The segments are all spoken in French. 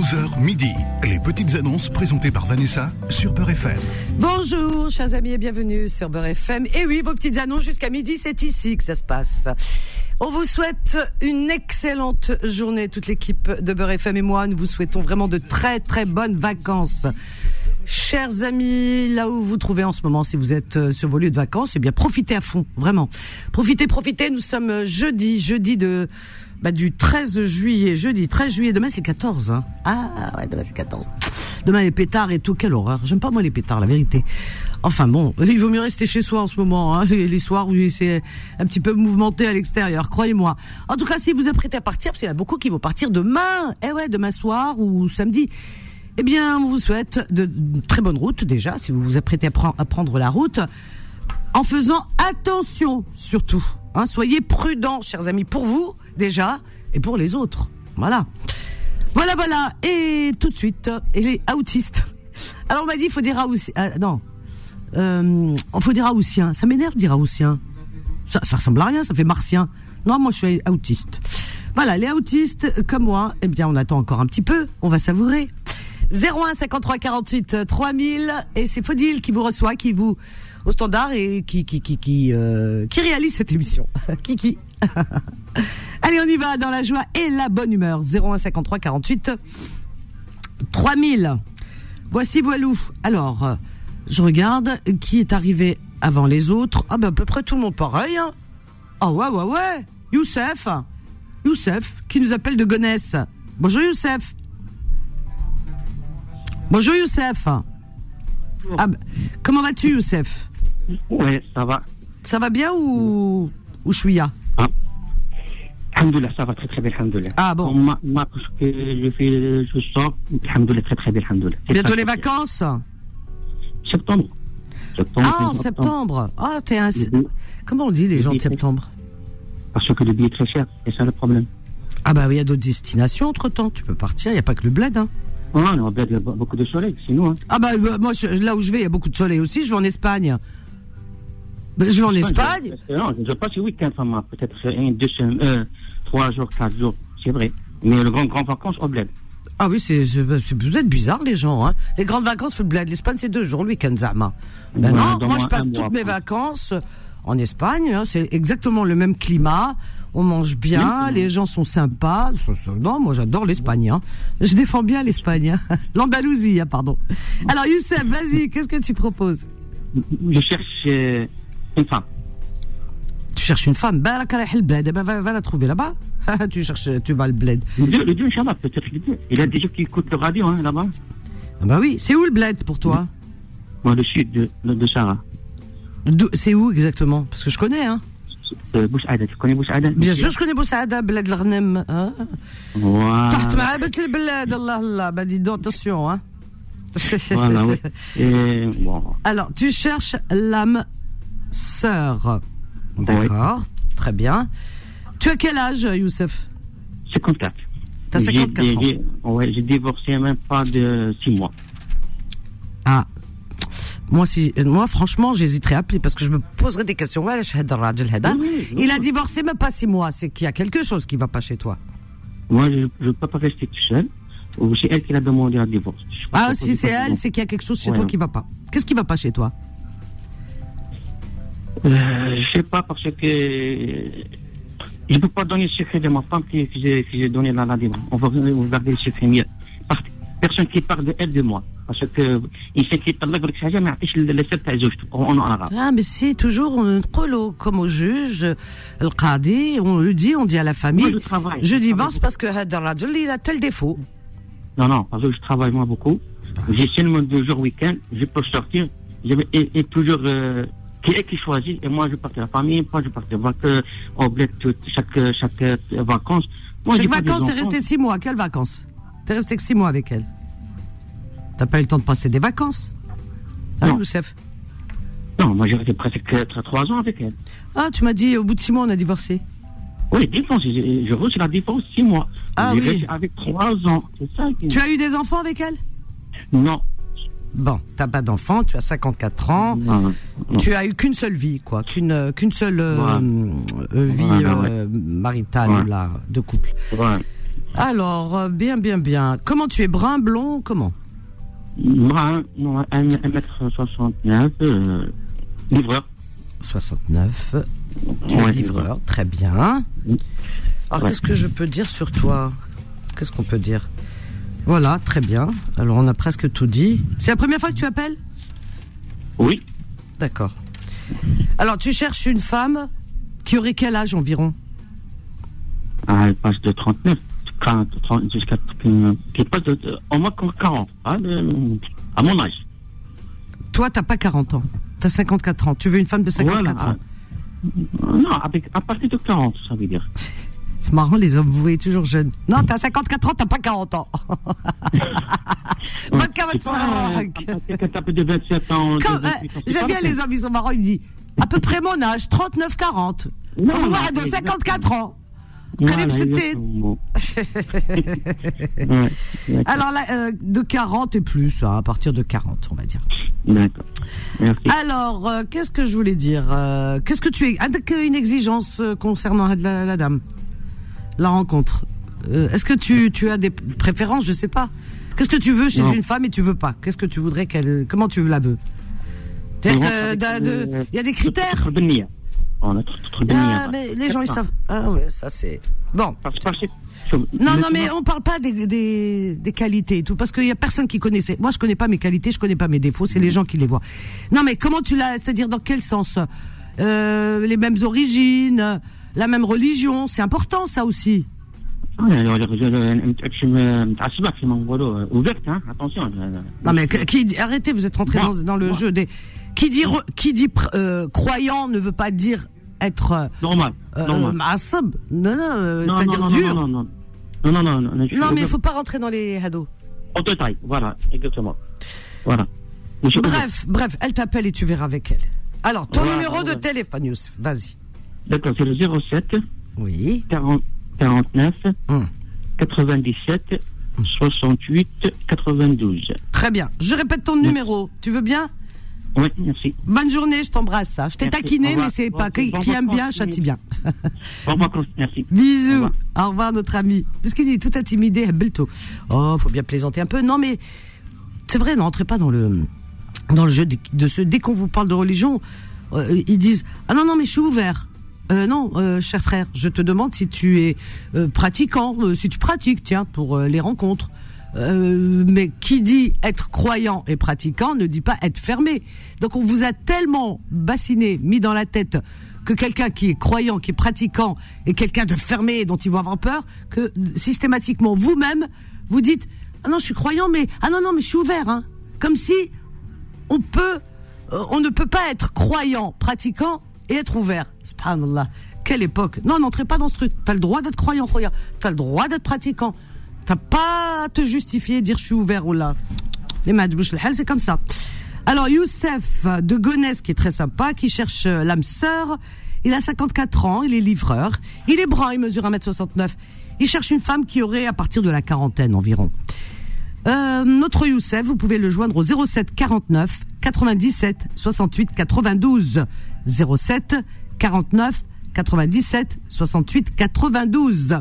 11h midi, les petites annonces présentées par Vanessa sur Beurre FM. Bonjour, chers amis, et bienvenue sur Beurre FM. Et oui, vos petites annonces jusqu'à midi, c'est ici que ça se passe. On vous souhaite une excellente journée, toute l'équipe de Beurre FM et moi. Nous vous souhaitons vraiment de très très bonnes vacances. Chers amis, là où vous vous trouvez en ce moment, si vous êtes euh, sur vos lieux de vacances, eh bien profitez à fond, vraiment. Profitez, profitez. Nous sommes euh, jeudi, jeudi de bah, du 13 juillet, jeudi 13 juillet. Demain c'est 14. Hein. Ah ouais, demain c'est 14. Demain les pétards et tout, quelle horreur. J'aime pas moi les pétards, la vérité. Enfin bon, il vaut mieux rester chez soi en ce moment, hein, les, soirs où c'est un petit peu mouvementé à l'extérieur, croyez-moi. En tout cas, si vous apprêtez à partir, parce qu'il y en a beaucoup qui vont partir demain, eh ouais, demain soir ou samedi. Eh bien, on vous souhaite de, très bonnes routes déjà, si vous vous apprêtez à, à prendre la route, en faisant attention surtout. Hein, soyez prudents, chers amis, pour vous déjà et pour les autres. Voilà. Voilà, voilà. Et tout de suite, et les autistes. Alors on m'a dit, il faut dire Haussien. euh, non. Euh, faut dire Haussien. Ça m'énerve dire Haussien. Ça, ça ressemble à rien, ça fait martien. Non, moi je suis autiste. Voilà, les autistes comme moi, eh bien on attend encore un petit peu, on va savourer. 01 53 48 3000 et c'est Faudil qui vous reçoit, qui vous au standard et qui qui qui qui euh, réalise cette émission. Kiki. Allez, on y va dans la joie et la bonne humeur. 01 53 48 3000. Voici Voilou. Alors, euh, je regarde qui est arrivé avant les autres. Ah ben à peu près tout le monde pareil. Hein. Ah ouais ouais ouais. Youssef. Youssef qui nous appelle de Gonesse. Bonjour Youssef. Bonjour Youssef. Ah, ben, comment vas-tu Youssef? Ouais, ça va. Ça va bien ou ou chouïa Alhamdoulilah, ça va très très bien, alhamdoulilah. Ah bon. On m'a- m'a- parce que je fais, je sors, alhamdoulilah, très très bien, alhamdoulilah. Bientôt les vacances Septembre. Septembre. Ah, en septembre. Ah, t'es un... Comment on dit les Le gens de septembre Parce que le billet est très cher, c'est ça le problème. Ah bah oui, il y a d'autres destinations entre-temps. Tu peux partir, il n'y a pas que le bled. Hein. Ah, non, il y a beaucoup de soleil, nous. Hein. Ah bah euh, moi, je- là où je vais, il y a beaucoup de soleil aussi. Je vais en Espagne. Ben, je vais en Espagne. Je, non, je passe le week-end, peut-être un, deux semaines, euh, trois jours, quatre jours, c'est vrai. Mais le grand, grand vacances au bled. Ah oui, c'est vous êtes bizarres les gens. Hein. Les grandes vacances, le bled. L'Espagne, c'est deux jours, le week-end, Zama. Ben non, moi je passe toutes mes vacances en Espagne. hein. C'est exactement le même climat. On mange bien, les gens sont sympas. Non, moi j'adore l'Espagne. Hein. Je défends bien l'Espagne. hein. L'Andalousie, hein, pardon. Alors Youssef, vas-y, qu'est-ce que tu proposes? Je cherche euh, une femme Tu cherches une femme, ben, la le bled, eh ben, va, va la trouver là-bas. tu cherches, tu vas le bled. Le deux, le deux, Inch'Allah, peut-être le deux. Il y a des gens qui écoutent le radio, hein, là-bas. Ah bah oui, c'est où le bled pour toi Dans le sud de, de, de Sarah. D'où- C'est où exactement Parce que je connais, hein. Euh, Bouch Aden, tu connais Bouch Aden Bien sûr, je connais Boussaada, bled l'Arnem. Hein Voilà. تحت معابة البلاد الله الله bah dis donc attention hein Voilà, oui. Et, bon, alors tu cherches l'âme sœur D'accord, très bien. Tu as quel âge, Youssef? 54. T'as 54 ans j'ai, Ouais, j'ai divorcé même pas de 6 mois. Ah. Moi, si, moi, franchement, j'hésiterais à appeler parce que je me poserais des questions. Oui, oui, Il a divorcé même pas 6 mois. C'est qu'il y a quelque chose qui ne va pas chez toi. Moi, je ne veux pas rester tout seul. C'est elle qui l'a demandé un divorce. Ah, si c'est elle, c'est qu'il y a quelque chose chez toi qui ne va pas. Qu'est-ce qui ne va pas chez toi? je sais pas parce que je peux pas donner le secret de ma femme qui, que j'ai que j'ai donné la, la divorce. On va on va garder le secret mieux. Parce que personne qui parle de elle de moi. Parce que il sait qu'il parle avec حاجة ما يعطيش السر تاع زوجته en en arabe. Ah, mais c'est toujours, on نقولوا comme au juge, le qadi, on le dit, on dit à la famille, Moi, je travaille. je Je divorce travaille parce que هذا الرجل, il a tel défaut. Non, non, parce que je travaille moi beaucoup. J'ai seulement deux jours week-end, je peux sortir. Je vais, et, et toujours, euh, qui est qui choisit, et moi je pars de la famille, moi je pars de vacances, au bled, chaque, chaque euh, vacances. Moi, Chaque vacances, t'es resté six mois. Quelles vacances T'es resté que six mois avec elle. T'as pas eu le temps de passer des vacances Hein, Non. Youssef Non, moi j'ai resté presque trois- ans avec elle. Ah, tu m'as dit, au bout de six mois, on a divorcé. Oui, défense, je, je reçois la défense six mois. Ah oui. avec trois ans, ça. Tu as eu des enfants avec elle? Non, Bon, t'as pas d'enfants, tu as 54 ans. Tu as eu qu'une seule vie, quoi, qu'une euh, qu'une seule euh, euh, vie ouais. euh, maritale Ouais. là, de couple. Alors, bien, bien, bien. Comment tu es brun, blond, comment? Brun, non, 1m69, euh, livreur. 69. Tu es livreur, très bien. Mm. Alors, qu'est-ce que je peux dire sur toi? Qu'est-ce qu'on peut dire? Voilà, très bien. Alors, on a presque tout dit. C'est la première fois que tu appelles? Oui. D'accord. Alors, tu cherches une femme qui aurait quel âge environ? Ah, elle passe de 39, 40, 30, jusqu'à, qui passe de, au moins 40, hein, de- à mon âge. Toi, t'as pas 40 ans. T'as 54 ans. Tu veux une femme de 54 Voilà. ans? Non, avec, à partir de 40, ça veut dire. C'est marrant, les hommes, vous voyez toujours jeunes. Non, t'as 54 ans, t'as pas 40 ans. Pas de C'est pas, euh, 45. à partir que t'as plus de 27 ans. de Comme, 28 ans, c'est J'aime bien les hommes, ils sont marrants, ils me disent à peu près mon âge, 39-40. Non, On va de mais 54 ans. Voilà. Ouais. Alors là, euh, de 40 et plus, hein, à partir de 40, on va dire. D'accord. Merci. Alors, euh, qu'est-ce que je voulais dire euh, Qu'est-ce que tu es une exigence euh, concernant la, la dame, la rencontre. Euh, Est-ce que tu, tu as des préférences? Je sais pas. Qu'est-ce que tu veux chez Non. une femme et tu veux pas? Qu'est-ce que tu voudrais qu'elle Comment tu la veux? De- euh, Il y a des critères. On a. Ah, mais les gens ils savent. Ah ouais, ça c'est. Bon. Non, non, mais on parle pas des, des, des qualités et tout, parce qu'il y a personne qui connaissait. Moi, je connais pas mes qualités, je connais pas mes défauts, c'est les gens qui les voient. Non, mais comment tu l'as, c'est-à-dire dans quel sens? Euh, Les mêmes origines, la même religion. C'est important ça aussi. Non mais qui, arrêtez, vous êtes rentré dans, dans, le jeu des qui dit re, qui dit euh, croyant ne veut pas dire être euh, normal, euh, normal. Euh, non non, c'est-à-dire dur. Non non non non non non. Non mais il ne faut pas rentrer dans les hados. En détail, voilà, exactement, voilà. Bref, bref, elle t'appelle et tu verras avec elle. Alors, ton voilà, numéro de téléphone, Youssef, vas-y. D'accord, c'est le 07 Oui. 40, 49 Hum. 97 68 92. Très bien. Je répète ton numéro. Tu veux bien? Oui, merci. Bonne journée, je t'embrasse. ça. Je t'ai taquiné, mais c'est pas qui, aime bien châtie bien. Au revoir, merci. Au Bisous. revoir. Au revoir, notre ami. Parce qu'il est tout intimidé, Belto. Oh, faut bien plaisanter un peu. Non, mais c'est vrai, n'entrez pas dans le dans le jeu de, de ceux. Dès qu'on vous parle de religion, euh, ils disent ah non non mais je suis ouvert. Euh, non, euh, cher frère, je te demande si tu es euh, pratiquant, euh, si tu pratiques, tiens, pour euh, les rencontres. Euh, mais qui dit être croyant et pratiquant ne dit pas être fermé. Donc on vous a tellement bassiné, mis dans la tête que quelqu'un qui est croyant, qui est pratiquant est quelqu'un de fermé dont ils vont avoir peur, que systématiquement vous-même vous dites ah non je suis croyant mais ah non non mais je suis ouvert hein. Comme si on peut on ne peut pas être croyant, pratiquant et être ouvert. Subhanallah. Quelle époque. Non, n'entrez pas dans ce truc. T'as le droit d'être croyant, croyant. T'as le droit d'être pratiquant. T'as pas à te justifier, dire je suis ouvert ou là. Les madbouches, c'est comme ça. Alors, Youssef de Gonesse, qui est très sympa, qui cherche euh, l'âme sœur. Il a 54 ans, il est livreur. Il est brun, il mesure 1m69. Il cherche une femme qui aurait à partir de la quarantaine environ. Euh, notre Youssef, vous pouvez le joindre au 07 49 97 68 92. 07 49 97 68 92.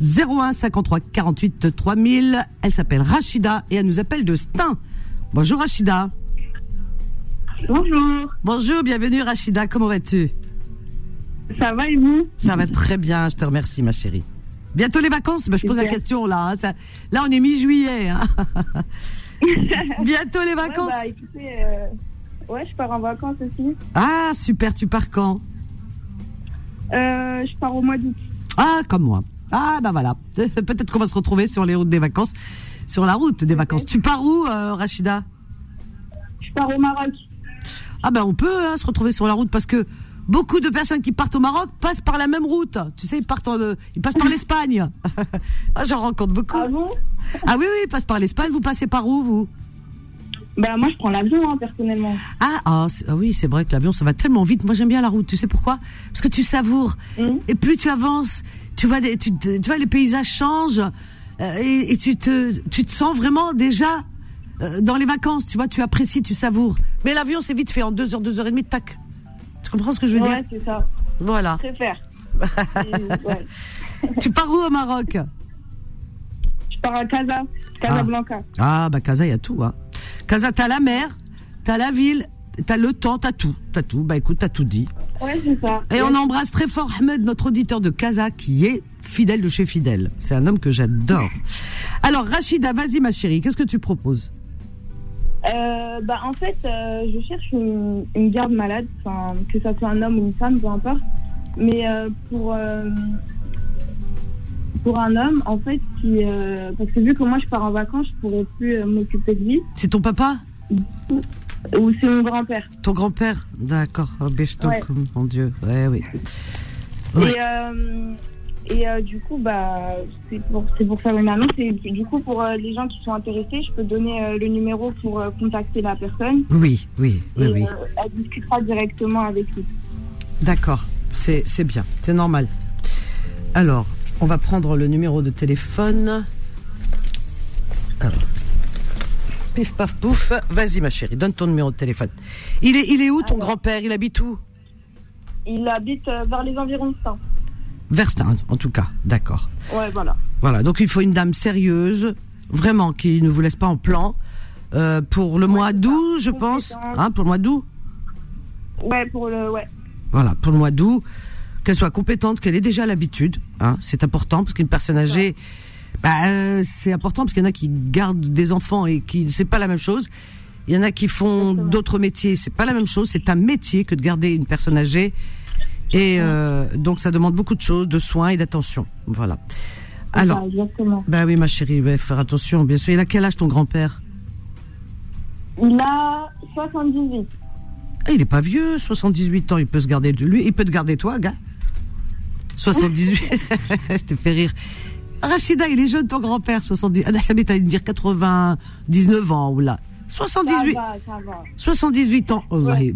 01 53 48 3000. Elle s'appelle Rachida et elle nous appelle de Stein. Bonjour Rachida. Bonjour, Bonjour, bienvenue Rachida. Comment vas-tu? Ça va et vous? Ça va très bien, je te remercie ma chérie. Bientôt les vacances Ben, Je pose la question là. hein, ça- là, on est mi-juillet. hein. Bientôt les Ouais, vacances bah, écoutez, euh, ouais, je pars en vacances aussi. Ah, super, tu pars quand? Euh, je pars au mois d'août. Ah, comme moi. Ah, bah voilà. Peut-être qu'on va se retrouver sur les routes des vacances. Sur la route des vacances. Tu pars où, euh, Rachida? Je pars au Maroc. Ah, ben on peut hein, se retrouver sur la route parce que beaucoup de personnes qui partent au Maroc passent par la même route. Tu sais, ils, partent en, euh, ils passent par l'Espagne. ah, J'en rencontre beaucoup. Ah bon? Ah oui, oui, ils passent par l'Espagne. Vous passez par où, vous? Bah moi je prends l'avion hein, personnellement. Ah, ah, ah oui, c'est vrai que l'avion, ça va tellement vite. Moi, j'aime bien la route. Tu sais pourquoi? Parce que tu savoures. Mhm. Et plus tu avances, tu vois, des, tu, vois les paysages changent euh, et, et tu, te, tu te sens vraiment déjà euh, dans les vacances. Tu vois, tu apprécies, tu savoures. Mais l'avion, c'est vite fait en deux heures, deux heures et demie, tac. Tu comprends ce que je veux Ouais, dire c'est ça. Voilà. Je préfère. Et, ouais. tu pars où au Maroc Je pars à Casa, Casablanca. Ah, bah Casa, il y a tout. Hein. Casa, t'as la mer, t'as la ville, t'as le temps, t'as tout. T'as tout. Bah écoute, t'as tout dit. Ouais, c'est ça. Et on embrasse très fort Ahmed, notre auditeur de Casa, qui est fidèle de chez Fidèle. C'est un homme que j'adore. Alors, Rachida, vas-y ma chérie, qu'est-ce que tu proposes? Euh, bah, en fait, euh, je cherche une, une garde malade, enfin, que ça soit un homme ou une femme, peu importe. Mais euh, pour, euh, pour un homme, en fait, qui, euh, parce que vu que moi je pars en vacances, je pourrais plus euh, m'occuper de lui. C'est ton papa? Ou c'est mon grand-père. Ton grand-père? D'accord. Oh, Ouais. mon Dieu. Ouais, oui. Ouais. Et, euh, et euh, du coup, bah, c'est pour, pour faire une annonce. Et du coup, pour euh, les gens qui sont intéressés, je peux donner euh, le numéro pour contacter la personne. Oui, oui, oui, et oui. elle discutera directement avec lui. D'accord. C'est, bien. C'est normal. Alors, on va prendre le numéro de téléphone. Alors. Pif, paf, pouf. Vas-y, ma chérie, donne ton numéro de téléphone. Il est, il est où, ton grand-père? Il habite où? Il habite vers les environs de Stein. Verstein, en tout cas. D'accord. Ouais, voilà. Voilà, donc il faut une dame sérieuse, vraiment, qui ne vous laisse pas en plan. Euh, pour le mois d'août, je pense. Hein, pour le mois d'août Ouais, pour le. Ouais. Voilà, pour le mois d'août, qu'elle soit compétente, qu'elle ait déjà l'habitude. Hein, c'est important parce qu'une personne âgée, bah, euh, c'est important parce qu'il y en a qui gardent des enfants et qui c'est pas la même chose. Il y en a qui font d'autres métiers, c'est pas la même chose. C'est un métier que de garder une personne âgée et euh, donc ça demande beaucoup de choses, de soins et d'attention. Voilà. Alors, exactement. bah oui, ma chérie, bah, faire attention, bien sûr. Il a quel âge ton grand-père? Il a 78. Ah, Il est pas vieux, 78 ans, il peut se garder de lui, il peut te garder toi, gars? 78, je te fais rire. Rachida, il est jeune, ton grand-père, 70. Ah, ça m'étonne de dire 99 ans, ou là. 78, Ça va, ça va. 78 ans. Oh, Ouais.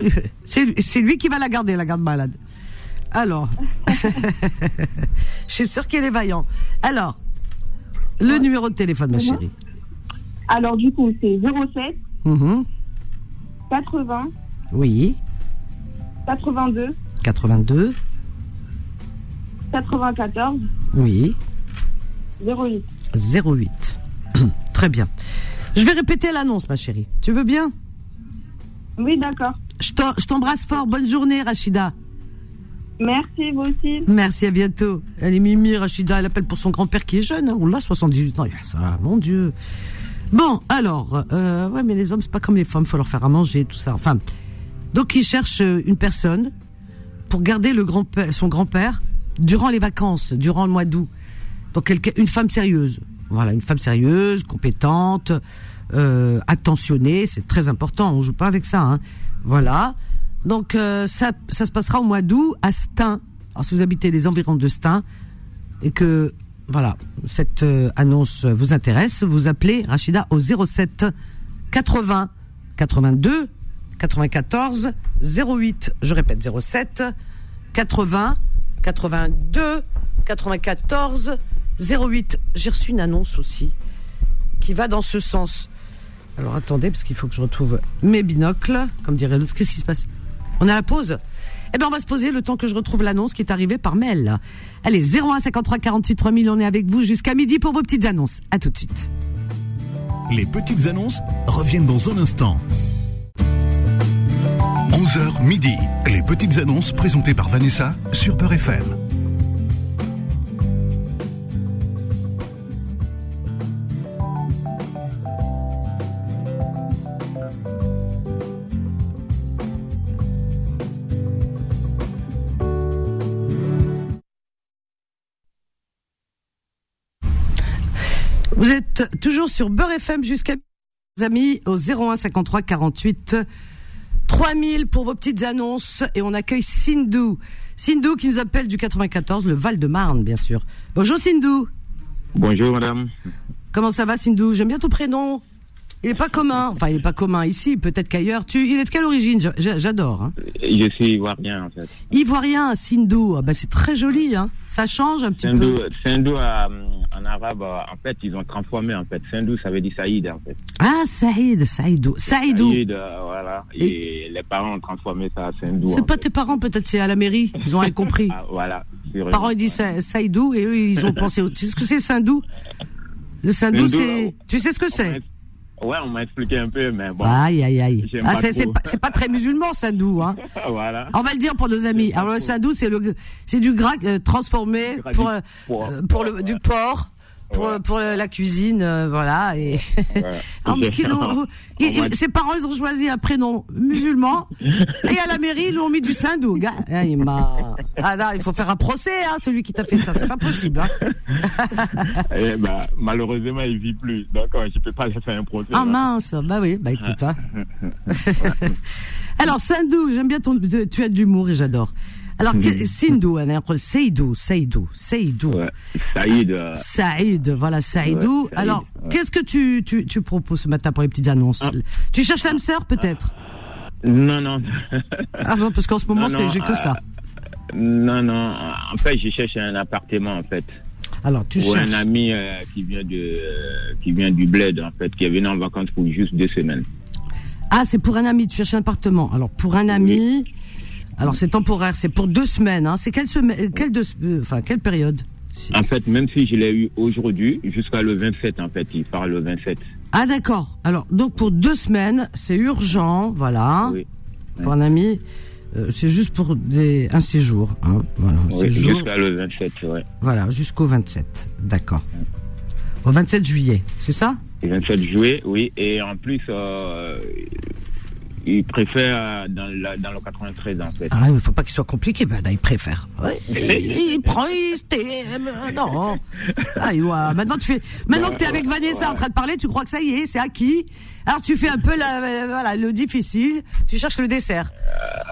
C'est lui qui va la garder, la garde malade. Alors, je suis sûre qu'il est vaillant. Alors, le numéro de téléphone, ma Mhm. chérie. Alors, du coup, c'est 07 Mhm. 80 Oui, 82 82. 94 Oui. 08. 08. Très bien. Je vais répéter l'annonce, ma chérie. Tu veux bien? Oui, d'accord. Je t'embrasse fort. Bonne journée, Rachida. Merci, vous aussi. Merci, à bientôt. Elle est Mimi, Rachida. Elle appelle pour son grand-père qui est jeune. Hein. On l'a, 78 ans. Il y a ça, mon Dieu. Bon, alors, euh, ouais, mais les hommes, c'est pas comme les femmes. faut leur faire à manger, tout ça. Enfin, donc, il cherche euh, une personne pour garder le grand son grand-père durant les vacances, durant le mois d'août. Donc, une femme sérieuse. Voilà, une femme sérieuse, compétente, euh, attentionnée. C'est très important. On joue pas avec ça. Hein. Voilà. Donc, euh, ça, ça se passera au mois d'août à Stein. Alors, si vous habitez les environs de Stein et que, voilà, cette euh, annonce vous intéresse, vous appelez Rachida au 07 80 82 94 08. Je répète, 07 80 82 94 08. J'ai reçu une annonce aussi qui va dans ce sens. Alors attendez, parce qu'il faut que je retrouve mes binocles, comme dirait l'autre. Qu'est-ce qui se passe? On à la pause? Eh bien, on va se poser le temps que je retrouve l'annonce qui est arrivée par mail. Allez, 01 53 48 3000, on est avec vous jusqu'à midi pour vos petites annonces. À tout de suite. Les petites annonces reviennent dans un instant. 11h midi. Les petites annonces présentées par Vanessa sur Peur FM. Toujours sur Beurre FM jusqu'à mes amis au 01 53 48 3000 pour vos petites annonces et on accueille Sindou. Sindou qui nous appelle du 94, le Val-de-Marne bien sûr. Bonjour Sindou. Bonjour madame. Comment ça va Sindou J'aime bien ton prénom. Il est pas commun. Enfin, il est pas commun ici, peut-être qu'ailleurs. Tu, il est de quelle origine? J'adore. Hein. Je suis ivoirien en fait. Ivoirien, Sindou. Ah, bah, c'est très joli. Hein. Ça change un petit Sindou, peu. Sindou euh, en arabe, euh, en fait, ils ont transformé en fait. Sindou, ça veut dire Saïd en fait. Ah, Saïd, Saïdou. Saïdou. Saïd, euh, voilà. Et, les parents ont transformé ça à Sindou. C'est pas fait. tes parents, peut-être c'est à la mairie. Ils ont rien compris. Ah, voilà. parents ils disent Sa- Saïdou et eux ils ont pensé. Tu sais ce que c'est Sindou? Le Sindou, c'est. Tu sais ce que c'est? Ouais, on m'a expliqué un peu, mais bon. Aïe aïe aïe. Ah, c'est pas, pas très musulman Sindou hein. voilà. On va le dire pour nos amis. Alors le sindou, c'est le, c'est du gras euh, transformé Gras pour du euh, porc. euh, pour le du porc. Pour, Ouais. pour la cuisine, euh, voilà. Et ses parents, ils ont choisi un prénom musulman. et à la mairie, ils lui ont mis du sindou. Gars, ah, il m'a. Ah là, il faut faire un procès, hein, celui qui t'a fait ça. C'est pas possible. Hein. Eh ben, malheureusement, il vit plus. Donc, je peux pas faire un procès. Ah hein. mince, bah oui, bah écoute. Hein. Alors Sindou, j'aime bien ton, tu as de l'humour et j'adore. Alors que- Sindou, hein, Seydou, Seydou, Seydou. Saïd, euh, Saïd, voilà Saïdou. Ouais, Saïd, Alors, ouais. qu'est-ce que tu, tu, tu proposes ce matin pour les petites annonces Ah. Tu cherches l'âme sœur peut-être non, non. Ah bon, parce qu'en ce moment, Non, c'est non, j'ai que euh, ça. non, non. En fait, je cherche un appartement, en fait. Alors, tu Pour cherches. un ami euh, qui vient de, euh, qui vient du bled, en fait, qui est venu en vacances pour juste deux semaines. Ah, c'est pour un ami, tu cherches un appartement. Alors, pour un ami, alors c'est temporaire, c'est pour deux semaines. Hein. C'est quelle semaine, quelle deux, euh, enfin, quelle période? En fait, même si je l'ai eu aujourd'hui, jusqu'à le 27, en fait, il part le 27. Ah, d'accord. Alors, donc pour deux semaines, c'est urgent, voilà. Oui. Pour un ami, euh, c'est juste pour des, un séjour. Hein. Voilà, Oui, jusqu'à le 27, ouais. Voilà, jusqu'au 27. D'accord. Au 27 juillet, c'est ça? Le 27 juillet, oui. Et en plus, euh, il préfère euh, dans, la, dans le 93, en fait. Ah, il faut pas qu'il soit compliqué, ben là, il préfère. Ouais. Il, il prend, euh, non. Ah, voit. Maintenant, tu fais, maintenant que t'es avec Vanessa en train de parler, tu crois que ça y est, c'est acquis. Alors, tu fais un peu la, euh, voilà, le difficile. Tu cherches le dessert.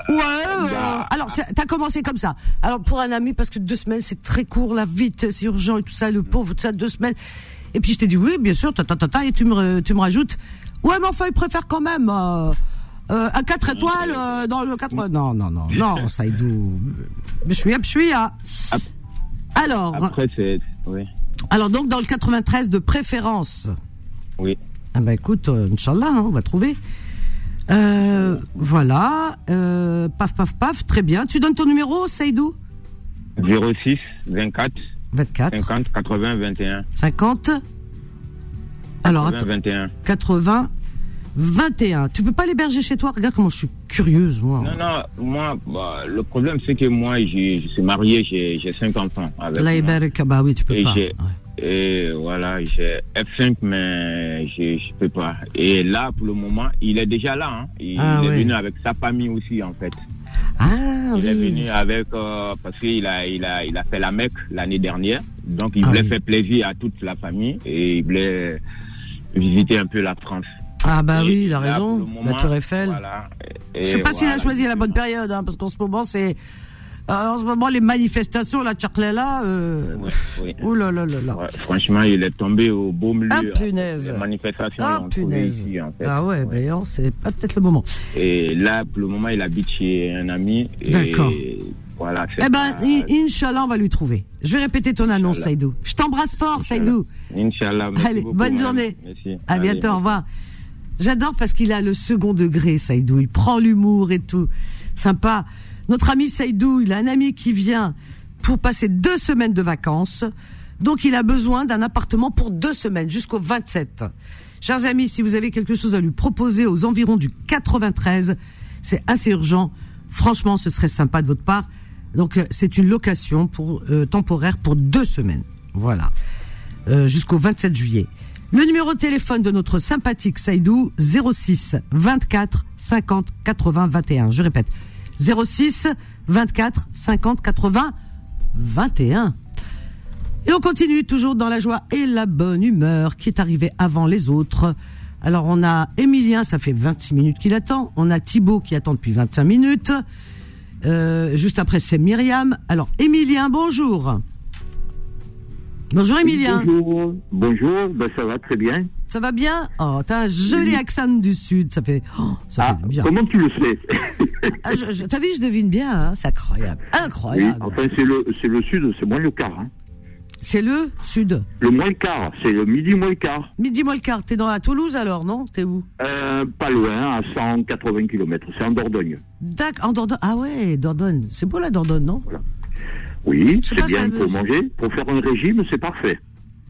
Ouais, euh, alors, t'as commencé comme ça. Alors, pour un ami, parce que deux semaines, c'est très court, là, vite, c'est urgent et tout ça, le pauvre, tout ça, deux semaines. Et puis, je t'ai dit, oui, bien sûr, ta, ta, ta, ta, et tu me, tu me rajoutes, ouais, mais enfin, il préfère quand même, euh, un 4 étoiles euh, dans le 4 Non, non, non, non, Saïdou. Je suis, je suis, ah. Alors, Après, c'est. Oui. alors donc dans le 93 de préférence. Oui. Ah ben écoute, euh, Inch'Allah, hein, on va trouver. Euh, voilà, euh, paf, paf, paf, très bien. Tu donnes ton numéro, Saïdou? 06 24 24, 50 80 21. 50. Alors, 80 attends, 21. 80, 21. Tu peux pas l'héberger chez toi? Regarde comment je suis curieuse, moi. Non, non, moi, bah, le problème, c'est que moi, j'ai- je suis marié, j'ai j'ai cinq enfants. Avec La héberge, bah oui, tu peux Et pas. Ouais. Et voilà, j'ai F5, mais je je peux pas. Et là, pour le moment, il est déjà là. Hein. Il, Ah, est ouais. venu avec sa famille aussi, en fait. Ah Il est venu avec euh, parce qu'il a il a il a fait la Mecque l'année dernière, donc il Ah voulait oui. faire plaisir à toute la famille et il voulait visiter un peu la France. Ah bah oui, il a raison. moment, La Tour Eiffel. Voilà. Et Je sais pas s'il a choisi la bonne période, hein, parce qu'en ce moment c'est, euh, en ce moment les manifestations, la Tchaklela, euh, Oui, oui. oh là là là là. Ouais, franchement, il est tombé au beau milieu. Ah, hein. punaise. Les manifestations Ah punaise. ici, en fait. Ah ouais, ben non, c'est pas peut-être le moment. Et là, pour le moment, il habite chez un ami. et D'accord. Voilà. Eh ben, pas- Inch'Allah, on va lui trouver. Je vais répéter ton annonce. Saïdou. Je t'embrasse fort. Saïdou. Inch'Allah. Allez, beaucoup, bonne journée. Merci. À Allez, bientôt, au revoir. J'adore parce qu'il a le second degré, Saïdou. Il prend l'humour et tout. Sympa. Notre ami Saïdou, il a un ami qui vient pour passer deux semaines de vacances. Donc, il a besoin d'un appartement pour deux semaines, jusqu'au 27. Chers amis, si vous avez quelque chose à lui proposer aux environs du 93, c'est assez urgent. Franchement, ce serait sympa de votre part. Donc, euh, c'est une location pour, euh, temporaire pour deux semaines. Voilà. Euh, jusqu'au 27 juillet. Le numéro de téléphone de notre sympathique Saïdou, 06 24 50 80 21. Je répète, 06 24 50 80 21. Et on continue toujours dans la joie et la bonne humeur qui est arrivée avant les autres. Alors on a Emilien, ça fait 26 minutes qu'il attend. On a Thibaut qui attend depuis 25 minutes. Euh, juste après c'est Myriam. Alors Emilien, bonjour. Bonjour Emilien. Bonjour, bonjour, ben ça va très bien. Ça va bien? Oh, t'as un joli accent du sud, ça fait, oh, ça Ah, fait bien. comment tu le sais? Ah, T'as vu, je devine bien, hein, c'est incroyable, Oui, incroyable. enfin c'est le c'est le sud, c'est moins le quart. Hein. C'est le sud. Le moins le quart, c'est le midi moins le quart. Midi moi le quart, t'es dans la Toulouse alors, non? T'es où? Euh, pas loin, à 180 km, c'est en Dordogne. D'accord, en Dordogne. Ah ouais, Dordogne. C'est beau la Dordogne, non? Oui, c'est bien pour manger. Pour faire un régime, c'est parfait.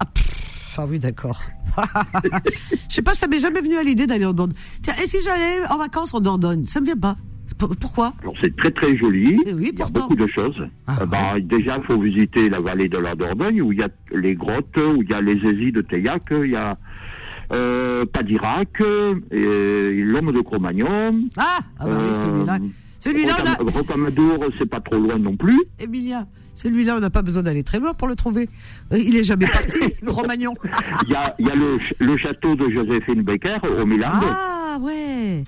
Ah, pff, ah oui, d'accord. Je sais pas, ça m'est jamais venu à l'idée d'aller en Dordogne. Tiens, est-ce que j'allais en vacances en Dordogne? Ça me vient pas. P- Pourquoi? Alors c'est très très joli. Eh oui, il y a beaucoup de choses. Ah, Euh, bah, Déjà, il faut visiter la vallée de la Dordogne où il y a les grottes, où il y a les aisies de Teillac, il y a euh, Padirac, et l'homme de Cro-Magnon. Ah, ah bah oui, celui-là. Euh, Celui-là, on a... Rocam- Rocamadour, c'est pas trop loin non plus. Emilia, celui-là, on n'a pas besoin d'aller très loin pour le trouver. Euh, Il est jamais parti, Cro-Magnon. Il y a, il y a le, ch- le château de Joséphine Becker au Milan. Ah ouais.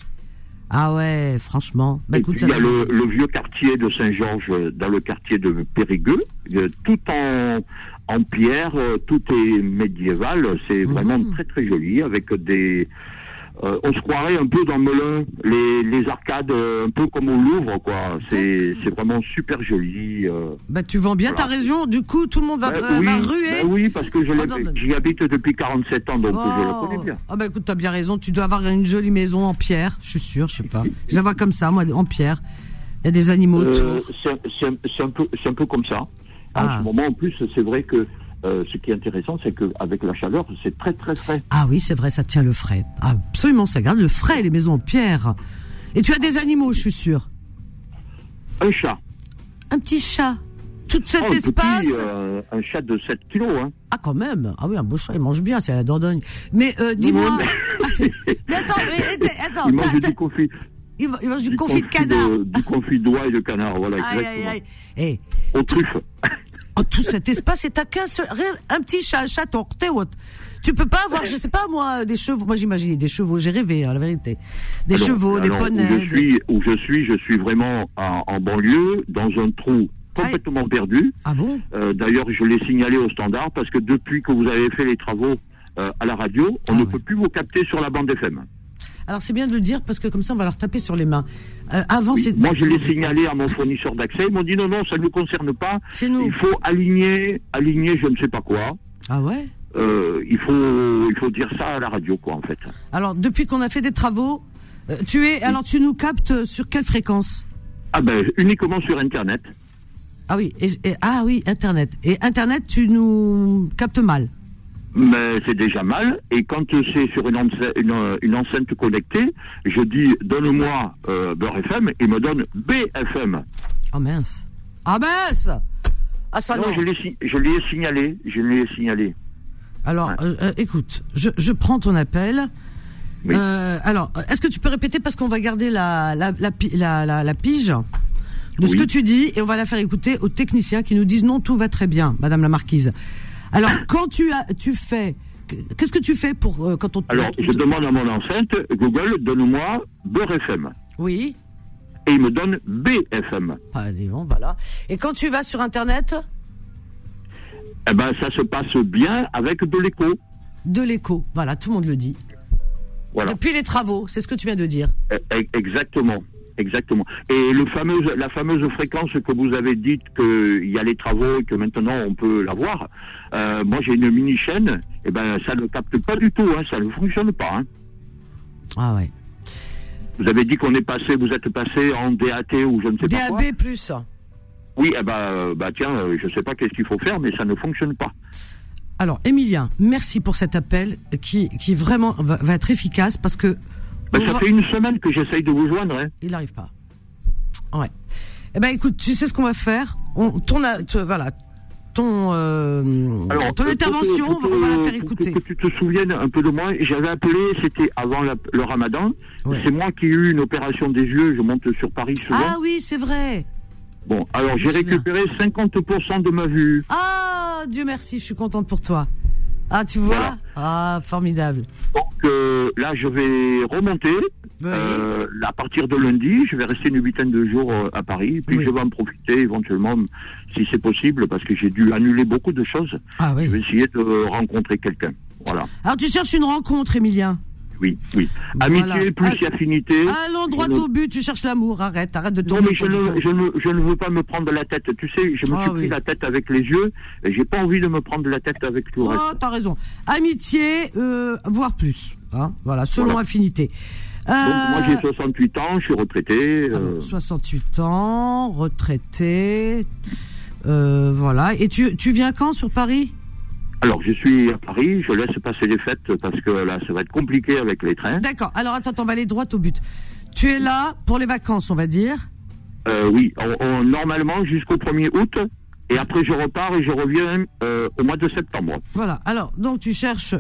Ah ouais, franchement. Bah écoute, il y a le, le vieux quartier de Saint-Georges, euh, dans le quartier de Périgueux, euh, tout en, en pierre, tout est médiéval, c'est Mhm. vraiment très très joli, avec des... euh, on se croirait un peu dans Melun, les, les arcades, euh, un peu comme au Louvre, quoi. C'est c'est vraiment super joli. euh. bah tu vends bien ta Voilà. région. Du coup, tout le monde va, euh, oui, va ruer. ben oui, parce que Oh, j'y habite depuis 47 ans, donc je la Oh. connais bien. Ah bah écoute, t'as bien raison. Tu dois avoir une jolie maison en pierre. Je suis sûr, je sais pas. Je la vois comme ça, moi, en pierre. Il y a des animaux autour. c'est un, un peu, c'est un peu comme ça. En Ah. ce moment, en plus, c'est vrai que euh, ce qui est intéressant, c'est qu'avec la chaleur, c'est très très frais. Ah oui, c'est vrai, ça tient le frais. Absolument, ça garde le frais, les maisons en pierre. Et tu as des animaux, je suis sûr. Un chat. Un petit chat. Tout cet Oh, espace. petit, euh, un chat de 7 kilos, hein. Ah, quand même. Ah oui, un beau chat, il mange bien, c'est la Dordogne. Mais euh, dis-moi. Ah, c'est- mais attends, mais, mais, attends. il mange du confit, il mange du du confit de canard. de- du confit d'oie et de canard, voilà, Aïe, exactement. aïe, aïe. Eh, Aux truffes. Oh, tout cet espace, et t'as qu'un un petit chat, un chaton. Tu peux pas avoir, je sais pas moi, des chevaux. Moi, j'imaginais des chevaux, j'ai rêvé, hein, la vérité. Des Alors, chevaux, des poneys. Où je des- suis, où je suis, je suis vraiment en, en banlieue, dans un trou complètement perdu. Ah bon? Euh, D'ailleurs, je l'ai signalé au standard parce que depuis que vous avez fait les travaux euh, à la radio, on Ah ne ouais. peut plus vous capter sur la bande FM. Alors c'est bien de le dire parce que comme ça on va leur taper sur les mains. Euh, avant Oui, c'est Moi, je l'ai signalé à mon fournisseur d'accès. Ils m'ont dit non, non, ça ne nous concerne pas. C'est nous. Il faut aligner, aligner, je ne sais pas quoi. Ah ouais? Euh, il faut, il faut dire ça à la radio, quoi, en fait. Alors depuis qu'on a fait des travaux, euh, tu es alors tu nous captes sur quelle fréquence? Ah ben, uniquement sur Internet. Ah oui, et- et- ah oui, Internet. Et Internet, tu nous captes mal. Mais c'est déjà mal. Et quand c'est sur une, enceinte, une, une enceinte connectée, je dis donne-moi euh, Beurre FM, il me donne BFM. Oh mince. Ah mince Ah ça non. non, je l'ai signalé, je l'ai signalé. Alors, Ouais. euh, euh, écoute, je, je prends ton appel. Oui. Euh, alors, est-ce que tu peux répéter parce qu'on va garder la, la, la, pi- la, la- la pige de ce que tu dis et on va la faire écouter aux techniciens qui nous disent non, tout va très bien, Madame la Marquise. Alors, quand tu as, tu fais, qu'est-ce que tu fais pour euh, quand on te- Alors, je demande à mon enceinte, Google, donne-moi Beurre FM. Oui. Et il me donne BFM. Ah, dis donc, voilà. Et quand tu vas sur Internet, Eh ben, ça se passe bien avec de l'écho. de l'écho. Voilà, tout le monde le dit. Voilà. Depuis les travaux, c'est ce que tu viens de dire. Eh, eh, Exactement. Exactement. Et le fameuse, la fameuse fréquence que vous avez dite qu'il y a les travaux et que maintenant on peut l'avoir, euh, moi j'ai une mini chaîne, et ben ça ne capte pas du tout, hein, ça ne fonctionne pas. hein. Ah ouais. Vous avez dit qu'on est passé, vous êtes passé en DAT ou je ne sais pas quoi. DAB plus. Oui, eh ben, euh, bah tiens, euh, je sais pas qu'est-ce qu'il faut faire, mais ça ne fonctionne pas. Alors, Emilien, merci pour cet appel qui, qui vraiment va, va être efficace parce que On ça fait une semaine que j'essaye de vous joindre. Hein. il n'arrive pas. Ouais. Eh ben, écoute, tu sais ce qu'on va faire? On, te- voilà, ton, euh, Alors, ton euh, intervention, pour que- on va la faire que- écouter. Pour que tu te souviennes un peu de moi, j'avais appelé, c'était avant la- le ramadan. Ouais. C'est moi qui ai eu une opération des yeux, je monte sur Paris souvent. Ah oui, c'est vrai. Bon, alors j'ai récupéré 50% de ma vue. Ah, Dieu merci, je suis contente pour toi. Ah, tu vois Voilà. Ah, formidable. Donc euh, là, je vais remonter. Oui. Euh, à partir de lundi, je vais rester une huitaine de jours euh, à Paris. Puis Oui. je vais en profiter éventuellement, si c'est possible, parce que j'ai dû annuler beaucoup de choses. Ah Je vais oui. essayer de rencontrer quelqu'un. Voilà. Alors, tu cherches une rencontre, Emilien Oui, oui. Voilà. Amitié plus Ah, affinité. Allons droit au but, tu cherches l'amour, arrête, arrête de Non, tourner mais je ne, je, ne, je ne veux pas me prendre la tête. Tu sais, je me Ah suis oui. pris la tête avec les yeux et j'ai pas envie de me prendre la tête avec tout le Oh, reste. t'as raison. Amitié, euh, voire plus. Hein voilà, selon Voilà. affinité. Euh, Donc moi j'ai 68 ans, je suis retraité. ah, euh, 68 ans, retraité. euh, voilà. Et tu, tu viens quand sur Paris? Alors, je suis à Paris, je laisse passer les fêtes parce que là, ça va être compliqué avec les trains. D'accord. Alors attends, on va aller droit au but. Tu es là pour les vacances, on va dire. Euh, oui, on- on- normalement jusqu'au 1er août, et après je repars et je reviens euh, au mois de septembre. Voilà. Alors, donc tu cherches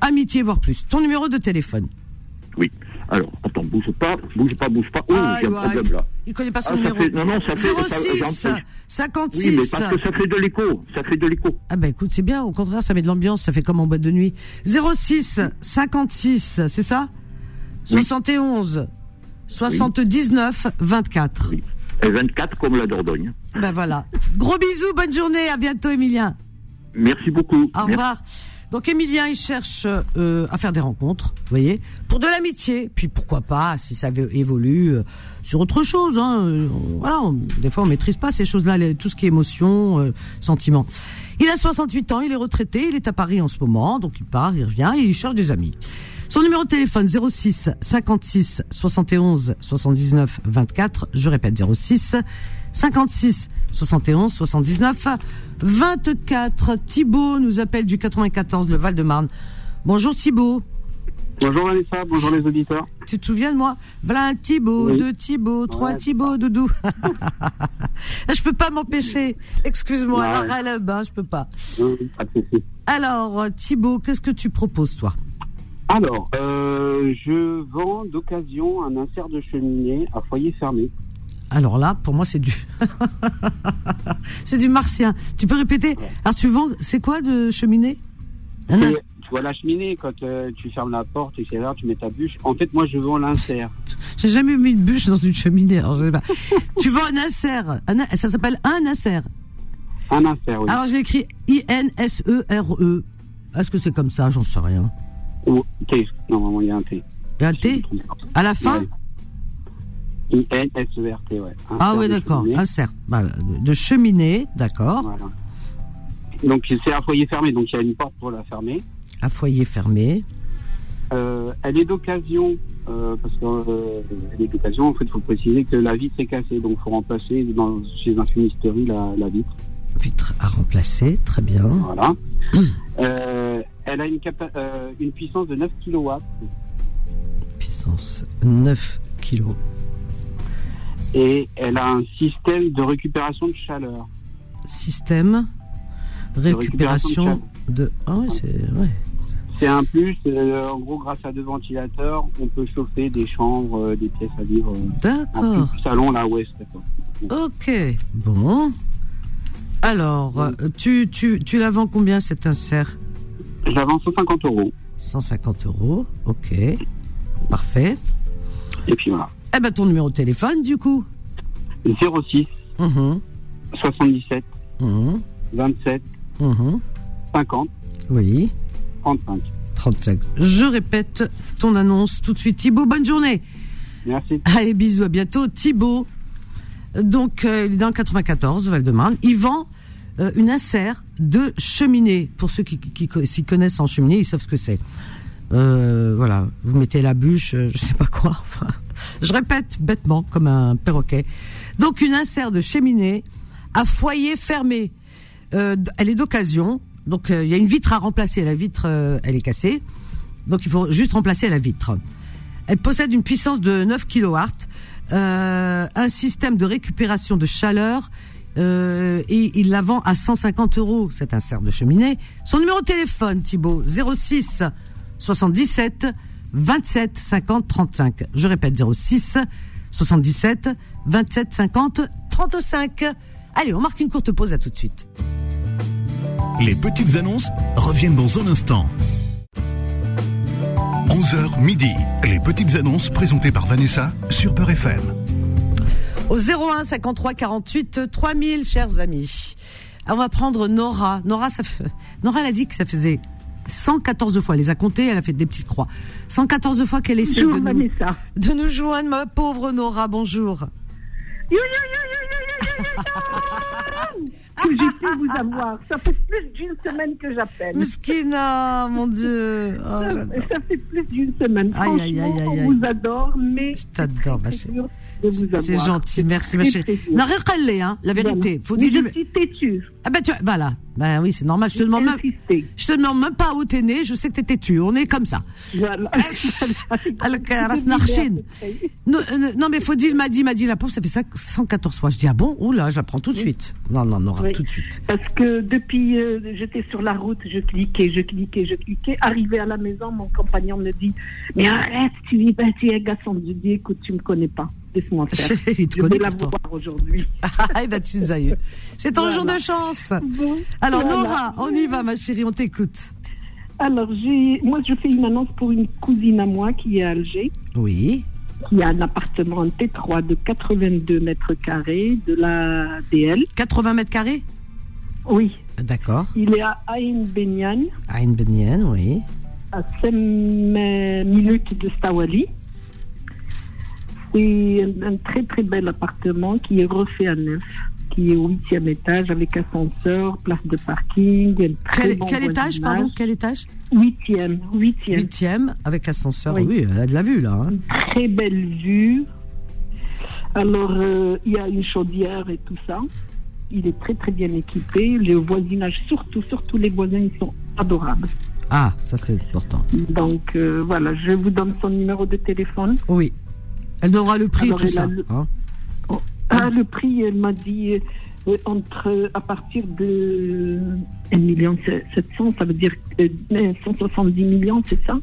amitié, voire plus. Ton numéro de téléphone. Oui. Alors, attends, bouge pas, bouge pas, bouge pas. Oh, Aïe, j'ai un problème là. Il connaît pas son Ah, numéro. fait, non, non, ça fait. ça- 06 j'en- 56. Oui, mais parce que ça fait de l'écho, ça fait de l'écho. Ah ben écoute, c'est bien, au contraire, ça met de l'ambiance, ça fait comme en boîte de nuit. 06 56, c'est ça? 71 79 24. Oui. Et 24 comme la Dordogne. Ben voilà. Gros bisous, bonne journée, à bientôt Emilien. Merci beaucoup. Au Merci. revoir. Donc Emilien, il cherche euh, à faire des rencontres, vous voyez, pour de l'amitié. Puis pourquoi pas, si ça évolue euh, sur autre chose. Hein, euh, voilà, on- des fois on maîtrise pas ces choses-là, tout ce qui est émotion, euh, sentiment. Il a 68 ans, il est retraité, il est à Paris en ce moment, donc il part, il revient et il cherche des amis. Son numéro de téléphone 06 56 71 79 24. Je répète 06 56 71 79 24. Thibaut nous appelle du 94, le Val-de-Marne. Bonjour Thibaut. Bonjour Vanessa, bonjour les auditeurs. Tu te souviens de moi? Voilà un Thibaut, Oui. deux Thibaut, trois Ouais. Thibaut, doudou. je peux pas m'empêcher. Excuse-moi, Ouais. alors à la bain, je peux pas. Pas de souci. Alors Thibaut, qu'est-ce que tu proposes toi? Alors, euh, je vends d'occasion un insert de cheminée à foyer fermé. Alors là, pour moi, c'est du, c'est du martien. Tu peux répéter Alors tu vends, c'est quoi de cheminée Et tu vois la cheminée, quand euh, tu fermes la porte, etc., tu mets ta bûche. En fait, moi, je vends l'insert. J'ai jamais mis une bûche dans une cheminée. alors je sais pas. tu vends un insert. Un ça s'appelle un insert. Un insert, oui. Alors je l'écris I-N-S-E-R-E. Est-ce que c'est comme ça? J'en sais rien. Ou T. Normalement, il y a un T. Et un T? À la fin? Ouais. I-N-S-E-R-T, ouais. Ah oui, d'accord. Insert. Voilà, de cheminée, d'accord. Voilà. Donc, c'est à foyer fermé, donc il y a une porte pour la fermer. À foyer fermé. Euh, elle est d'occasion, euh, parce que euh, est d'occasion. En fait, il faut préciser que la vitre est cassée, donc il faut remplacer dans, chez un fumisterie la, la vitre. Vitre à remplacer, très bien. Voilà. Elle a une, une puissance de 9 kW Puissance 9 kilos. Et elle a un système de récupération de chaleur. Système récupération de. Ah oui, c'est ouais. C'est un plus. euh, en gros, grâce à deux ventilateurs, on peut chauffer des chambres, euh, des pièces à vivre. euh, D'accord. salon, là, ouest. Ok. Bon. Alors, tu, tu, tu la vends combien cet insert? Je la vends 150 euros. 150 euros. Ok. Parfait. Et puis voilà. Eh ben ton numéro de téléphone du coup. 06 Mhm, 77 mhm, 27 mhm. 50 Oui. 35. 35. Je répète ton annonce tout de suite. Thibaut, bonne journée. Merci. Allez, bisous, à bientôt. Thibaut, donc euh, il est dans le 94, Val-de-Marne. Il vend euh, une insert de cheminée. Pour ceux qui, qui, qui s'y connaissent en cheminée, ils savent ce que c'est. Euh, voilà, vous mettez la bûche, euh, je sais pas quoi. Je répète bêtement, comme un perroquet. Donc une insert de cheminée à foyer fermé. Euh, elle est d'occasion. Donc euh, il y a une vitre à remplacer. La vitre, euh, elle est cassée. Donc il faut juste remplacer la vitre. Elle possède une puissance de 9 kW, un système de récupération de chaleur euh, et il la vend à 150 euros, cet insert de cheminée. Son numéro de téléphone, Thibaut, 06 77 27 50 35. Je répète, 06 77 27 50 35. Allez, on marque une courte pause, à tout de suite. Les petites annonces reviennent dans un instant. 11h midi. Les petites annonces présentées par Vanessa sur Peur FM. Au 01 53 48 3000, chers amis. On va prendre Nora. Nora, ça fait... Nora, elle a dit que ça faisait 114 fois. Elle les a comptés, elle a fait des petites croix. 114 fois qu'elle essaie de Bonjour nous, Vanessa. de nous joindre, ma pauvre Nora. Bonjour. J'ai pu vous avoir. Ça fait plus d'une semaine que j'appelle. Meskina, mon Dieu. Oh, Ça, ça fait plus d'une semaine. Aïe, aïe, aïe, Franchement, aïe, on vous adore, mais Je t'adore, ma chérie. Dur. de vous avoir. C'est gentil, merci ma chérie. rien hein, la vérité. Voilà. Faut dire je suis têtue. Ah ben tu voilà. Ben oui, c'est normal. Je te demande même. Je te demande même pas où t'es né. Je sais que t'es têtu. On est comme ça. Voilà. Non, mais Faudil m'a dit, m'a dit la pauvre, ça fait 5 114 fois. Je dis ah bon, oula, je la prends tout de suite. Non, non, Nora, Oui. tout de suite. Parce que depuis, euh, j'étais sur la route, je cliquais, je cliquais, je cliquais. Arrivé à la maison, mon compagnon me dit Mais arrête, tu es, tu es agaçante. Je dis Écoute, tu me connais pas. Laisse-moi faire. Il te je connaît pourtant. aujourd'hui. Ah, ben tu nous as eu. C'est ton Voilà. jour de chance. Bon, Alors voilà. Nora, on y va, ma chérie, on t'écoute. Alors, j'ai, moi, je fais une annonce pour une cousine à moi qui est à Alger, Oui. qui a un appartement en T3 de 82 mètres carrés de la DL. 80 mètres carrés? Oui, D'accord. il est à Ain Benyan, Ain Benyen, oui. à 5 minutes de Stawali. C'est un, un très très bel appartement qui est refait à neuf, qui est au huitième étage avec ascenseur, place de parking. un très Quel, bon quel étage, pardon Quel étage? Huitième, huitième. Huitième, avec ascenseur. Oui. Oui, elle a de la vue là. hein. Très belle vue. Alors, euh, il y a une chaudière et tout ça. Il est très très bien équipé. Le voisinage, surtout, surtout les voisins, ils sont adorables. Ah, ça c'est important. Donc euh, voilà, je vous donne son numéro de téléphone. Oui. Elle donnera le prix, Alors, tout elle a ça. le- hein. Ah, le prix, elle m'a dit euh, entre à partir de 1 million 700, ça veut dire euh, 170 millions, c'est ça?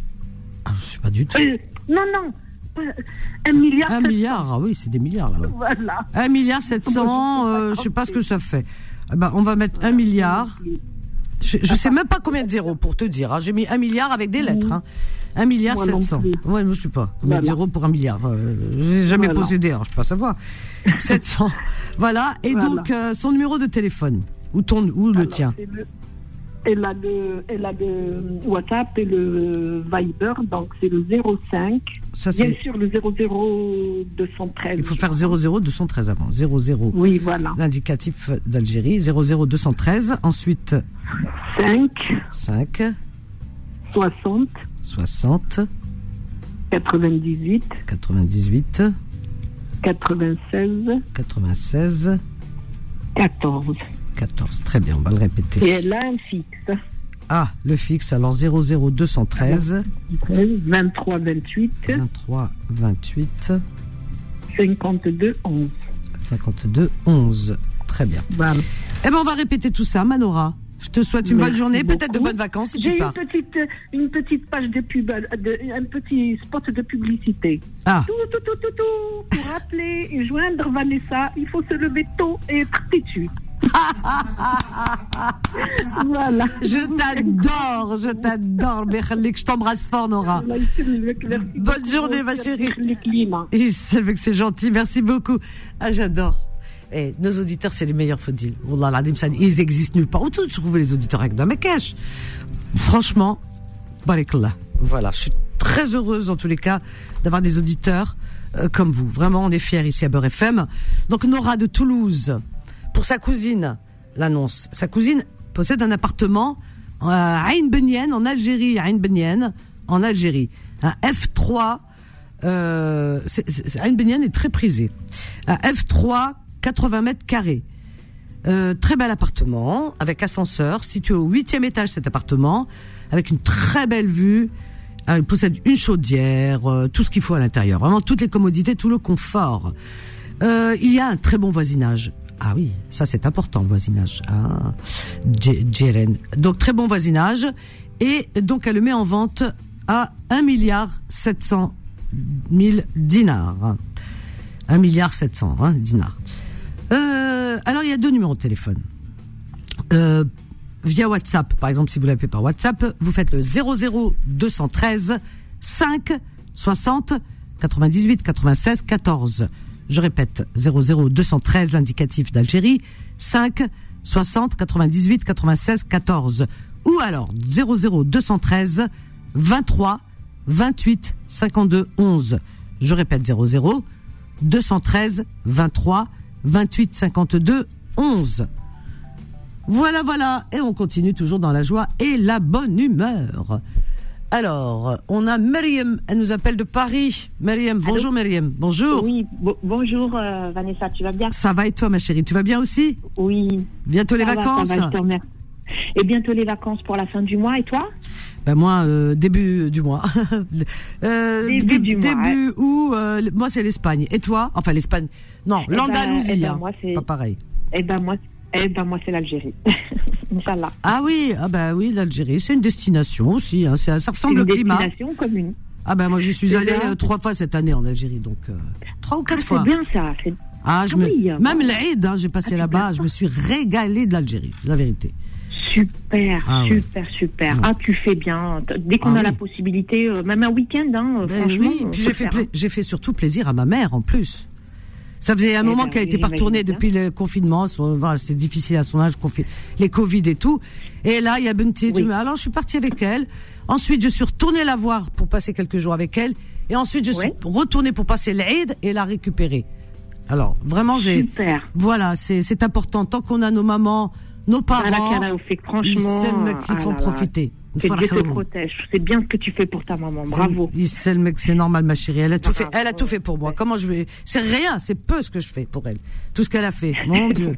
Ah, je sais pas du tout. Euh, Non, non, pas- 1 milliard. Un 700, milliard, ah oui, c'est des milliards là. Voilà. Un milliard sept cents, Moi, je sais pas euh, je sais pas ce que ça fait. Ah bah, on va mettre un milliard. Je, je sais même pas combien de zéros pour te dire. hein. J'ai mis un milliard avec des lettres. Hein. Un milliard Moi sept non cents. plus. Ouais, moi je sais pas. Combien de Voilà. zéros pour un milliard euh, J'ai jamais Voilà. possédé, alors je peux pas savoir. 700. Voilà. Et Voilà. donc euh, son numéro de téléphone ou ton ou le tien. le- Elle a, le, elle a le WhatsApp et le Viber, donc c'est le 05. Ça Bien sûr, le 00213. Il faut faire 00 213 avant. 00 Oui, voilà. l'indicatif d'Algérie. 00 213. Ensuite 5, 5 60, 60 98, 98 96, 96 14. 14. Très bien, on va le Et répéter. elle a un fixe. Ah, le fixe, alors 00213 23, 28, 23 28 52, 11. 52 11. Très bien. Voilà. Eh ben, on va répéter tout ça, Manora. Je te souhaite une bonne journée, peut-être de bonnes vacances si J'ai tu une pars. petite, une petite page de pub, euh, de- un petit spot de publicité. Ah, Tout, tout, tout, tout, tout. Pour appeler et joindre Vanessa, il faut se lever tôt et être têtu. voilà. je t'adore, je t'adore. Je t'embrasse fort, Nora. Bonne journée, ma chérie. Et c'est vrai que c'est gentil, merci beaucoup. Ah, j'adore. Eh, nos auditeurs, c'est les meilleurs, dire. Wallah, ils existent nulle part. Où tu trouves les auditeurs avec Damekesh Franchement, barakallah. Voilà, je suis très heureuse, en tous les cas, d'avoir des auditeurs euh, comme vous. Vraiment, on est fiers ici à Beurre FM. Donc, Nora de Toulouse, pour sa cousine, l'annonce. Sa cousine possède un appartement à Ain Benyen, en Algérie, Ain Benyen, en Algérie. Un F3, euh, Ain Benyen est très prisé. Un F3, 80 mètres carrés. Euh, très bel appartement, avec ascenseur, situé au huitième étage cet appartement, avec une très belle vue. Il possède une chaudière, euh, tout ce qu'il faut à l'intérieur, vraiment toutes les commodités, tout le confort. Euh, il y a un très bon voisinage. Ah oui, ça c'est important voisinage. Ah. Donc très bon voisinage et donc elle le met en vente à 1 milliard 700 000 dinars. 1 milliard 700 hein, dinars. Euh, alors il y a deux numéros de téléphone. Euh, via WhatsApp, par exemple, si vous l'appelez par WhatsApp, vous faites le 00 213 5 60 98 96 14. Je répète, 00 213, l'indicatif d'Algérie, 5 60 98 96 14. Ou alors 00 213 23 28 52 11. Je répète 00 213 23 28 52 11. Voilà, voilà. Et on continue toujours dans la joie et la bonne humeur. Alors, on a Myriam, elle nous appelle de Paris. Myriam, bonjour Myriam, bonjour. Oui, bo- bonjour euh, Vanessa, tu vas bien? Ça va et toi ma chérie, tu vas bien aussi? Oui. Bientôt les Ça va, ça vacances va. Et bientôt les vacances pour la fin du mois, et toi? Ben moi, euh, début du mois. Euh, Début dé- du mois, Début où moi c'est l'Espagne. Et toi? Enfin l'Espagne. Non, Eh ben, l'Andalousie. eh ben, hein. c'est- Pas pareil. Eh ben moi, eh ben moi c'est l'Algérie. Inch'Allah. Ah oui, ah ben oui, l'Algérie, c'est une destination aussi. hein. Ça, ça ressemble Une au climat. destination commune. Ah ben moi j'y suis C'est allée euh, trois fois cette année en Algérie, donc euh, trois ou Ah, quatre fois. c'est bien ça. c'est- Ah, je Ah me... oui, même bon. l'Aïd, hein, j'ai passé Ah, c'est là-bas, je me suis régalée de l'Algérie, la vérité. Super, Ah ouais. super, super. Ah, tu fais bien. Dès qu'on Ah a la oui. possibilité, euh, même un week-end, hein, Ben franchement, oui, j'ai fait, j'ai fait surtout plaisir à ma mère en plus. Ça faisait un Eh moment ben qu'elle oui, était pas retournée depuis le confinement. C'était difficile à son âge, les Covid et tout. Et là, il y a Benti. Oui. Alors, je suis partie avec elle. Ensuite, je suis retournée la voir pour passer quelques jours avec elle. Et ensuite, je suis retournée pour passer l'Aïd et la récupérer. Alors, vraiment, j'ai. Super. Voilà, c'est c'est important. Tant qu'on a nos mamans, nos Ah, parents, s'aiment qu'ils ah font profiter. Que Dieu te protège. C'est bien ce que tu fais pour ta maman. Bravo. C'est- C'est le mec, c'est normal, ma chérie. Elle a tout fait. Bravo. Elle a tout fait pour moi. Comment je vais C'est rien. C'est peu ce que je fais pour elle. Tout ce qu'elle a fait. Mon Dieu.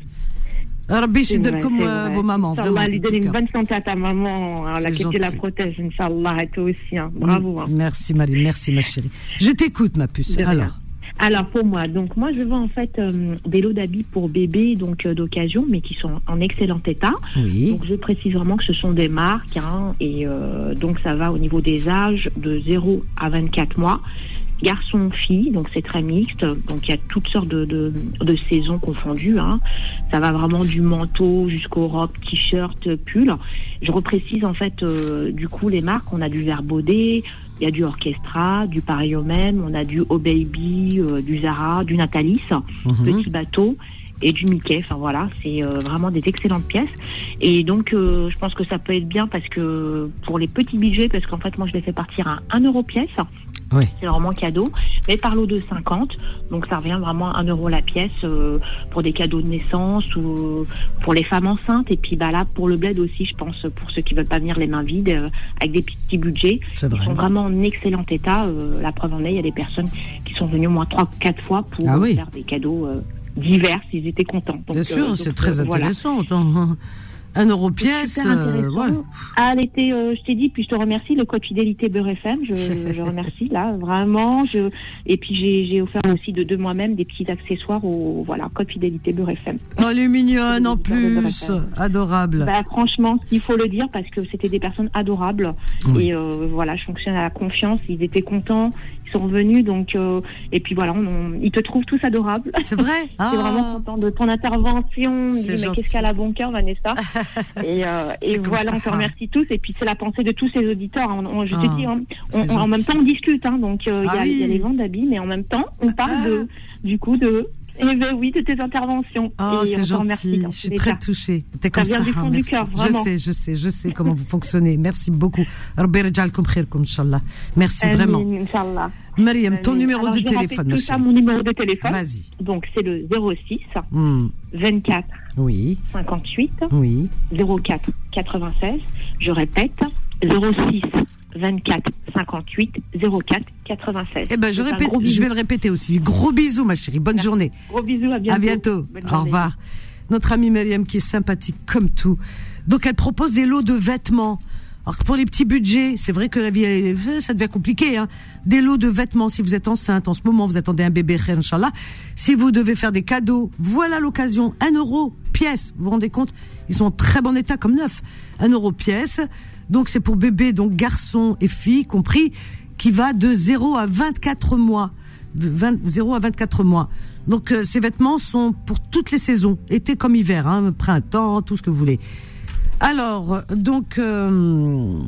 Rabbi C'est vrai, comme euh, vos mamans. Inch'Allah, lui donne une bonne santé à ta maman. hein, La C'est que Dieu la protège, Inch'Allah, et toi aussi. hein. Bravo. hein. Merci Marie. Merci ma chérie. Je t'écoute, ma puce. Alors. Alors pour moi, donc moi je vends en fait euh, des lots d'habits pour bébés donc euh, d'occasion, mais qui sont en excellent état. Oui. Donc je précise vraiment que ce sont des marques hein, et euh, donc ça va au niveau des âges de 0 à 24 mois. Garçon, fille, donc c'est très mixte. Donc il y a toutes sortes de, de, de saisons confondues. Hein. Ça va vraiment du manteau jusqu'aux robes, t-shirts, pulls. Je reprécise en fait euh, du coup les marques. On a du Verbaudet, il y a du Orchestra, du Pareil au même, on a du Oh Baby, euh, du Zara, du Natalis, Mhm. Petit Bateau et du Mickey. Enfin voilà, c'est euh, vraiment des excellentes pièces. Et donc euh, je pense que ça peut être bien parce que pour les petits budgets, parce qu'en fait moi je les fais partir à 1 euro pièce. Oui. C'est vraiment cadeau, mais par lot de 50, donc ça revient vraiment à 1 euro la pièce euh, pour des cadeaux de naissance ou pour les femmes enceintes. Et puis bah là pour le bled aussi, je pense pour ceux qui veulent pas venir les mains vides euh, avec des petits budgets. C'est Ils vrai. sont vraiment en excellent état. euh, la preuve en est, il y a des personnes qui sont venues au moins trois, quatre fois pour Ah euh, oui. faire des cadeaux euh, divers. Ils étaient contents. Donc, Bien euh, sûr, c'est très euh, voilà. intéressant. Attends, Un euro pièce. Euh, ouais. Ah, elle était, euh, je t'ai dit, puis je te remercie, le code fidélité Beurre FM, je, je remercie là, vraiment. Je, et puis j'ai offert aussi de, de moi-même des petits accessoires au voilà, code fidélité Beurre FM. Oh, elle est mignonne en plus. Adorable. Bah, franchement, il faut le dire parce que c'était des personnes adorables. Oui. Et euh, voilà, je fonctionne à la confiance. Ils étaient contents, sont revenus. Donc, euh, et puis voilà, on, on- ils te trouvent tous adorables. C'est vrai. J'étais Ah. vraiment content de ton intervention. C'est mais qu'est-ce qu'elle a bon cœur, Vanessa Et, euh, et voilà, on te remercie tous. Et puis c'est la pensée de tous ces auditeurs. On- on- je Ah, te dis, hein, on- c'est on- en même temps, on discute. Hein, donc euh, il y, Ah a, il y a oui. les ventes d'habits, mais en même temps, on parle Ah. de, du coup de, oui, de tes interventions. Oh, c'est gentil. Je suis très touchée. T'es comme ça. Du fond du cœur. Je sais, je sais, je sais comment vous fonctionnez. Merci beaucoup. Merci vraiment. Mariam, ton numéro Alors, de téléphone. Tout ça, mon numéro de téléphone. Vas-y. Donc c'est le 06 24 hmm. oui. 58 oui. 04 96. Je répète 06 24 58 04 96. Eh ben, je répète, je vais le répéter aussi. Gros bisous, ma chérie. Bonne journée. Gros bisous, à bientôt. À bientôt. Au revoir. Notre amie Myriam qui est sympathique comme tout. Donc elle propose des lots de vêtements. Alors que pour les petits budgets, c'est vrai que la vie, ça devient compliqué. Hein. Des lots de vêtements, si vous êtes enceinte en ce moment, vous attendez un bébé, Inch'Allah. Si vous devez faire des cadeaux, voilà l'occasion. Un euro pièce, vous vous rendez compte? Ils sont en très bon état comme neuf. Un euro pièce. Donc c'est pour bébé, donc garçon et fille compris, qui va de 0 à 24 mois. De 20 0 à 24 mois. Donc euh, ces vêtements sont pour toutes les saisons, été comme hiver, hein, printemps, tout ce que vous voulez. Alors, donc, euh,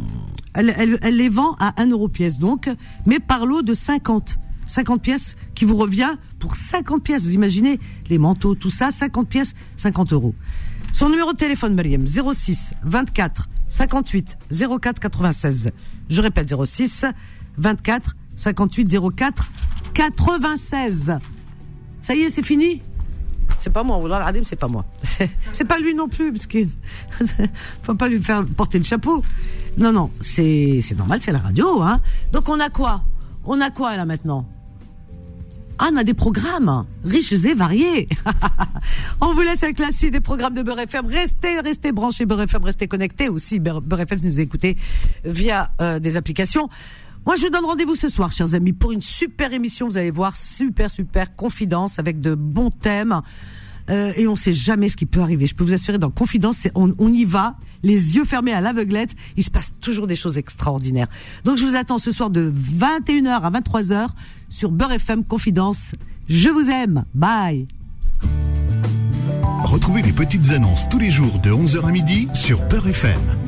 elle, elle, elle les vend à 1 euro pièce, donc, mais par lot de 50. 50 pièces qui vous revient pour 50 pièces. Vous imaginez les manteaux, tout ça, 50 pièces, 50 euros. Son numéro de téléphone, Mariam, 06 24 58 04 96. Je répète, 06 24 58 04 96. Ça y est, c'est fini? C'est pas moi, Wallah al-Azim, c'est pas moi. c'est pas lui non plus, parce qu'il faut pas lui faire porter le chapeau. Non, non, c'est normal, c'est la radio. Hein. Donc on a quoi? On a quoi là maintenant? On a des programmes riches et variés. on vous laisse avec la suite des programmes de Beurre FM. Restez, restez branchés Beurre FM, restez connectés aussi. Beurre FM, nous écoutez via euh, des applications. Moi, je vous donne rendez-vous ce soir, chers amis, pour une super émission. Vous allez voir, super, super confidence avec de bons thèmes. Euh, et on sait jamais ce qui peut arriver. Je peux vous assurer, dans Confidence, on, on y va, les yeux fermés à l'aveuglette. Il se passe toujours des choses extraordinaires. Donc je vous attends ce soir de 21h à 23h sur Beurre FM Confidence. Je vous aime. Bye. Retrouvez les petites annonces tous les jours de 11h à midi sur Beurre FM.